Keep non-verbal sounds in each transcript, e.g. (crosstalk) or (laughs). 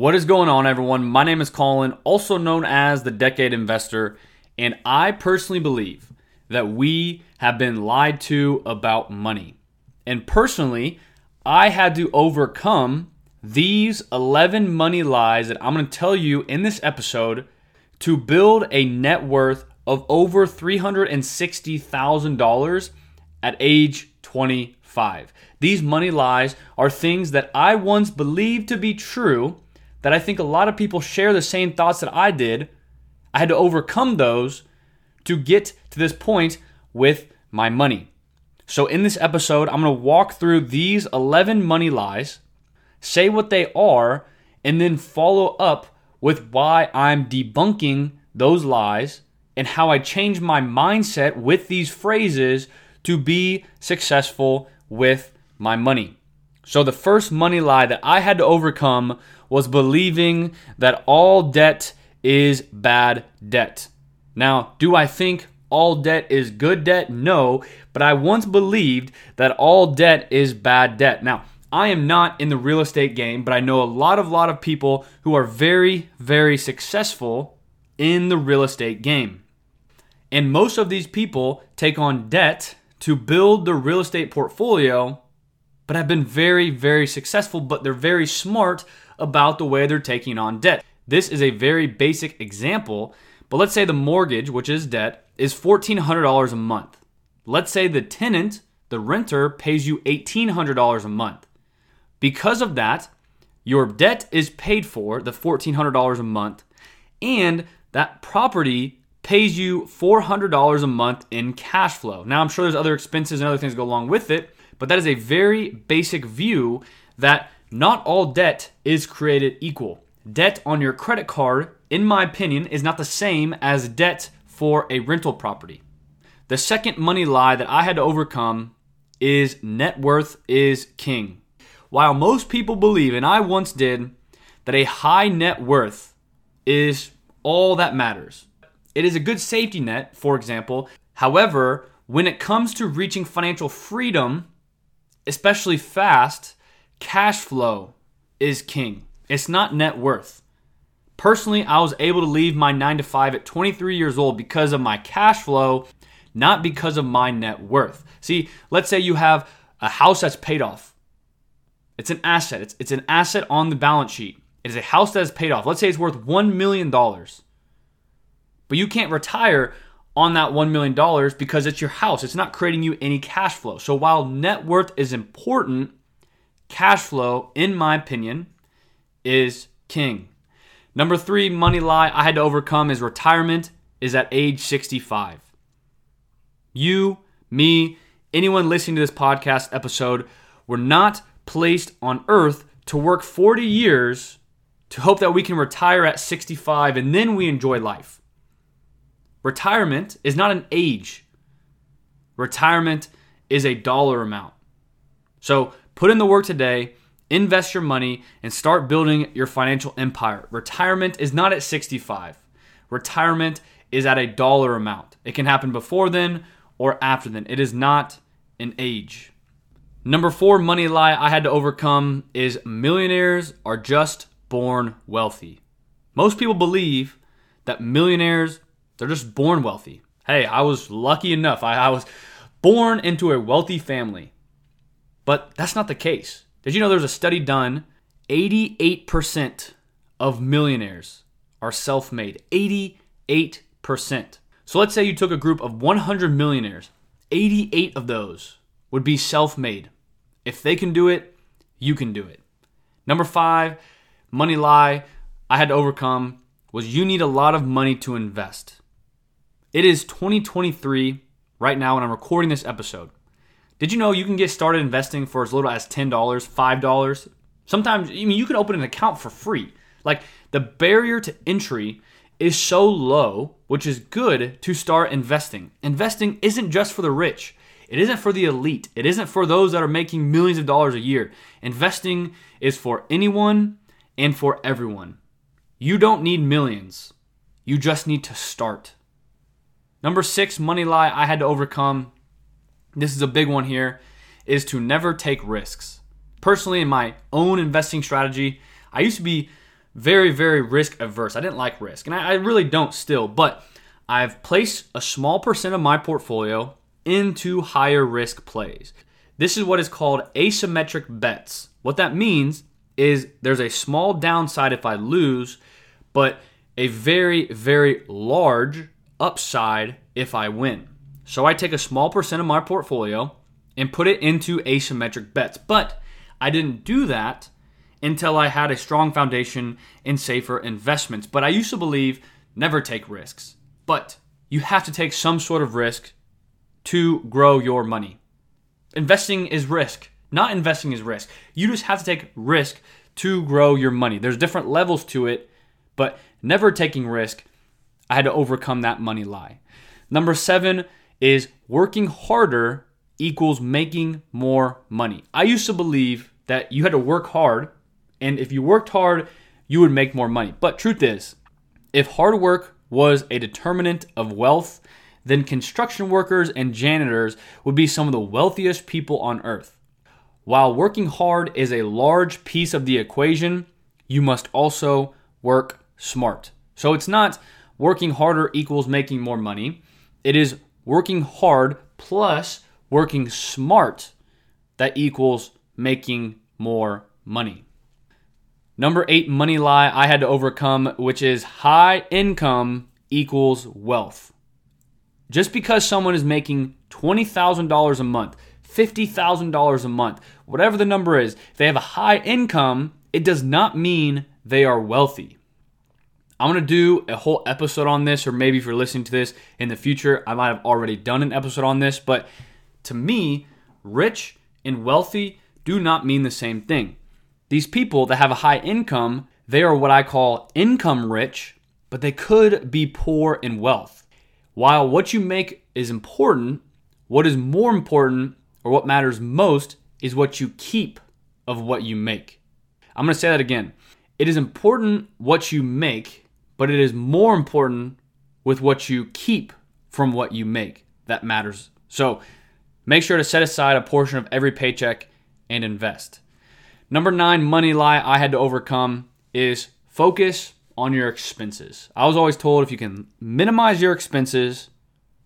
What is going on, everyone? My name is Kolin, also known as the Decade Investor, and I personally believe that we have been lied to about money. And personally, I had to overcome these 11 money lies that I'm going to tell you in this episode to build a net worth of over $360,000 at age 25. These money lies are things that I once believed to be true that I think a lot of people share the same thoughts that I did. I had to overcome those to get to this point with my money. So, in this episode, I'm going to walk through these 11 money lies, say what they are, and then follow up with why I'm debunking those lies and how I change my mindset with these phrases to be successful with my money. So, the first money lie that I had to overcome was believing that all debt is bad debt. Now, do I think all debt is good debt? No, but I once believed that all debt is bad debt. Now, I am not in the real estate game, but I know a lot of lot of people who are very very successful in the real estate game. And most of these people take on debt to build their real estate portfolio, but have been very very successful, but they're very smart about the way they're taking on debt. This is a very basic example, but let's say the mortgage, which is debt, is $1,400 a month. Let's say the tenant, the renter, pays you $1,800 a month. Because of that, your debt is paid for, the $1,400 a month, and that property pays you $400 a month in cash flow. Now, I'm sure there's other expenses and other things go along with it, but that is a very basic view that not all debt is created equal. Debt on your credit card, in my opinion, is not the same as debt for a rental property. The second money lie that I had to overcome is net worth is king. While most people believe, and I once did, that a high net worth is all that matters. It is a good safety net, for example. However, when it comes to reaching financial freedom, especially fast, cash flow is king. It's not net worth. Personally, I was able to leave my 9 to 5 at 23 years old because of my cash flow, not because of my net worth. See, let's say you have a house that's paid off. It's an asset. It's, it's an asset on the balance sheet. It is a house that is paid off. Let's say it's worth $1 million. But you can't retire on that $1 million because it's your house. It's not creating you any cash flow. So while net worth is important, cash flow, in my opinion, is king. Number three money lie I had to overcome is retirement is at age 65. You, me, anyone listening to this podcast episode were not placed on earth to work 40 years to hope that we can retire at 65 and then we enjoy life. Retirement is not an age. Retirement is a dollar amount. So Put in the work today, invest your money, and start building your financial empire. Retirement is not at 65. Retirement is at a dollar amount. It can happen before then or after then. It is not an age. Number four money lie I had to overcome is millionaires are just born wealthy. Most people believe that millionaires, they're just born wealthy. Hey, I was lucky enough. I, I was born into a wealthy family. But that's not the case. Did you know there's a study done? 88% of millionaires are self made. 88%. So let's say you took a group of 100 millionaires, 88 of those would be self made. If they can do it, you can do it. Number five, money lie I had to overcome was you need a lot of money to invest. It is 2023 right now when I'm recording this episode. Did you know you can get started investing for as little as $10, $5? Sometimes, I mean, you can open an account for free. Like the barrier to entry is so low, which is good to start investing. Investing isn't just for the rich. It isn't for the elite. It isn't for those that are making millions of dollars a year. Investing is for anyone and for everyone. You don't need millions. You just need to start. Number six money lie I had to overcome this is a big one here, is to never take risks. Personally, in my own investing strategy, I used to be very, very risk averse. I didn't like risk, and I, I really don't still, but I've placed a small percent of my portfolio into higher risk plays. This is what is called asymmetric bets. What that means is there's a small downside if I lose, but a very, very large upside if I win. So I take a small percent of my portfolio and put it into asymmetric bets. But I didn't do that until I had a strong foundation in safer investments. But I used to believe never take risks. But you have to take some sort of risk to grow your money. Investing is risk. Not investing is risk. You just have to take risk to grow your money. There's different levels to it, but never taking risk, I had to overcome that money lie. Number seven is working harder equals making more money. I used to believe that you had to work hard, and if you worked hard, you would make more money. But truth is, if hard work was a determinant of wealth, then construction workers and janitors would be some of the wealthiest people on earth. While working hard is a large piece of the equation, you must also work smart. So it's not working harder equals making more money. It is working hard plus working smart that equals making more money. Number eight money lie I had to overcome, which is high income equals wealth. Just because someone is making $20,000 a month, $50,000 a month, whatever the number is, if they have a high income, it does not mean they are wealthy. I'm to do a whole episode on this, or maybe if you're listening to this in the future, I might have already done an episode on this. But to me, rich and wealthy do not mean the same thing. These people that have a high income, they are what I call income rich, but they could be poor in wealth. While what you make is important, what is more important or what matters most is what you keep of what you make. I'm going to say that again. It is important what you make, but it is more important with what you keep from what you make that matters. So make sure to set aside a portion of every paycheck and invest. Number nine money lie I had to overcome is focus on your expenses. I was always told if you can minimize your expenses,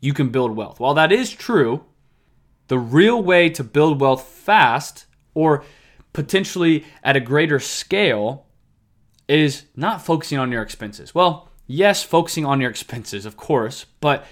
you can build wealth. While that is true, the real way to build wealth fast or potentially at a greater scale is not focusing on your expenses. Well, yes, focusing on your expenses, of course, but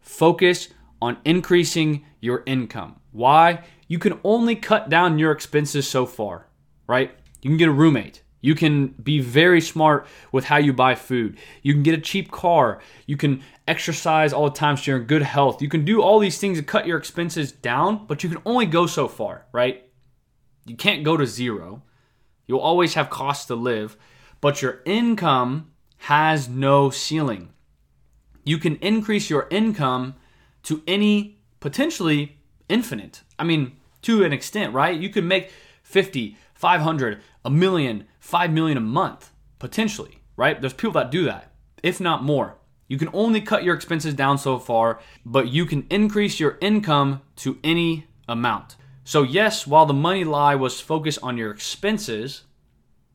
focus on increasing your income. Why? You can only cut down your expenses so far, right? You can get a roommate. You can be very smart with how you buy food. You can get a cheap car. You can exercise all the time so you're in good health. You can do all these things to cut your expenses down, but you can only go so far, right? You can't go to zero. You'll always have costs to live, but your income has no ceiling. You can increase your income to any potentially infinite. I mean, to an extent, right? You could make 50, 500, a million, 5 million a month potentially, right? There's people that do that, if not more. You can only cut your expenses down so far, but you can increase your income to any amount. So, yes, while the money lie was focused on your expenses,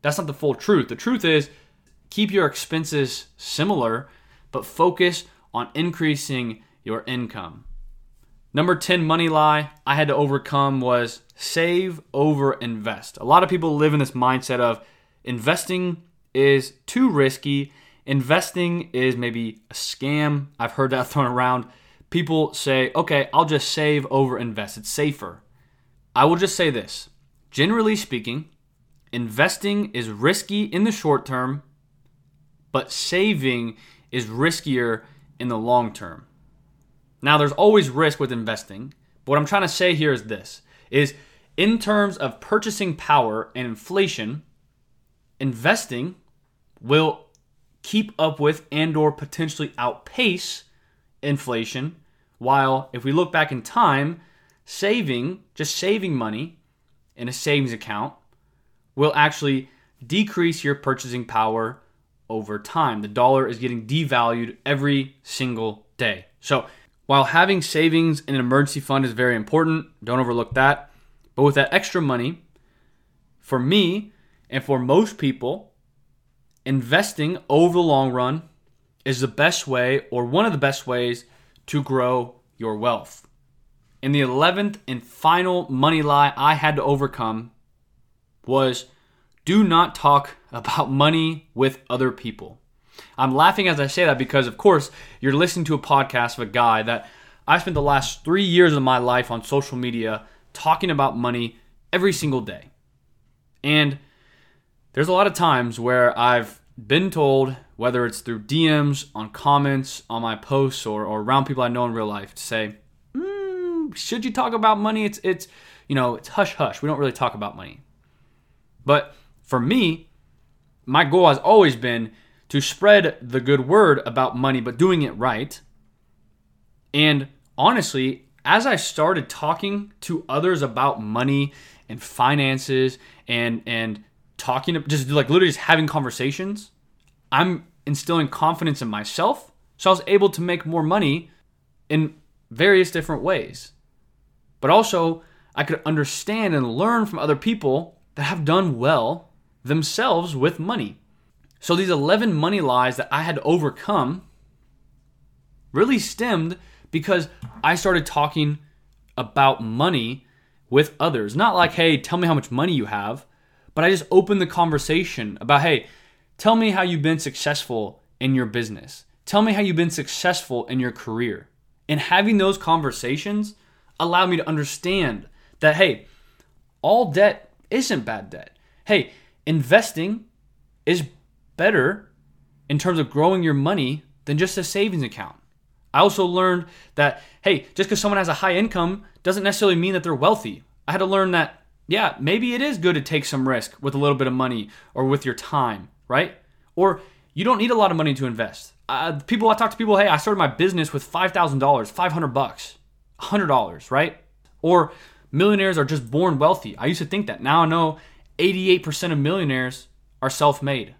that's not the full truth. The truth is keep your expenses similar, but focus on increasing your income. Number 10 money lie I had to overcome was save over invest. A lot of people live in this mindset of investing is too risky Investing is maybe a scam. I've heard that (laughs) thrown around. People say, okay, I'll just save over invest. It's safer. I will just say this generally speaking, investing is risky in the short term, but saving is riskier in the long term. Now, there's always risk with investing, but what I'm trying to say here is this is in terms of purchasing power and inflation, investing will keep up with and or potentially outpace inflation while if we look back in time saving just saving money in a savings account will actually decrease your purchasing power over time. The dollar is getting devalued every single day. So while having savings in an emergency fund is very important don't overlook that. But with that extra money for me and for most people investing over the long run is the best way or one of the best ways to grow your wealth. And the 11th and final money lie I had to overcome was do not talk about money with other people. I'm laughing as I say that because, of course, you're listening to a podcast of a guy that I spent the last three years of my life on social media talking about money every single day. And there's a lot of times where I've been told, whether it's through DMs, on comments, on my posts, or, or around people I know in real life, to say, mm, should you talk about money? It's, it's, you know, it's hush hush. We don't really talk about money. But for me, my goal has always been to spread the good word about money, but doing it right. And honestly, as I started talking to others about money and finances and and talking just like literally just having conversations, I'm instilling confidence in myself. So I was able to make more money in various different ways. But also, I could understand and learn from other people that have done well themselves with money. So these 11 money lies that I had to overcome really stemmed because I started talking about money with others. Not like, hey, tell me how much money you have, but I just opened the conversation about, hey, tell me how you've been successful in your business. Tell me how you've been successful in your career. And having those conversations allowed me to understand that, hey, all debt isn't bad debt. Hey, investing is better in terms of growing your money than just a savings account. I also learned that, hey, just because someone has a high income doesn't necessarily mean that they're wealthy. I had to learn that, yeah, maybe it is good to take some risk with a little bit of money or with your time, right? Or you don't need a lot of money to invest. Uh, people, I talk to people, hey, I started my business with $5,000, 500 bucks, $100, right? Or millionaires are just born wealthy. I used to think that. Now I know 88% of millionaires are self made.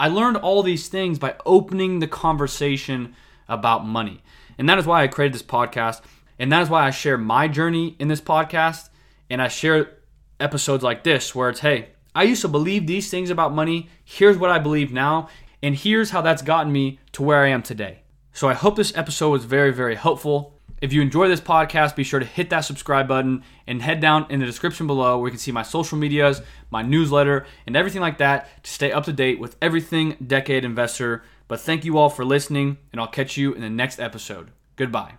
I learned all these things by opening the conversation about money. And that is why I created this podcast. And that is why I share my journey in this podcast. And I share episodes like this where it's, hey, I used to believe these things about money. Here's what I believe now. And here's how that's gotten me to where I am today. So I hope this episode was very, very helpful. If you enjoy this podcast, be sure to hit that subscribe button and head down in the description below where you can see my social medias, my newsletter, and everything like that to stay up to date with everything Decade Investor. But thank you all for listening, and I'll catch you in the next episode. Goodbye.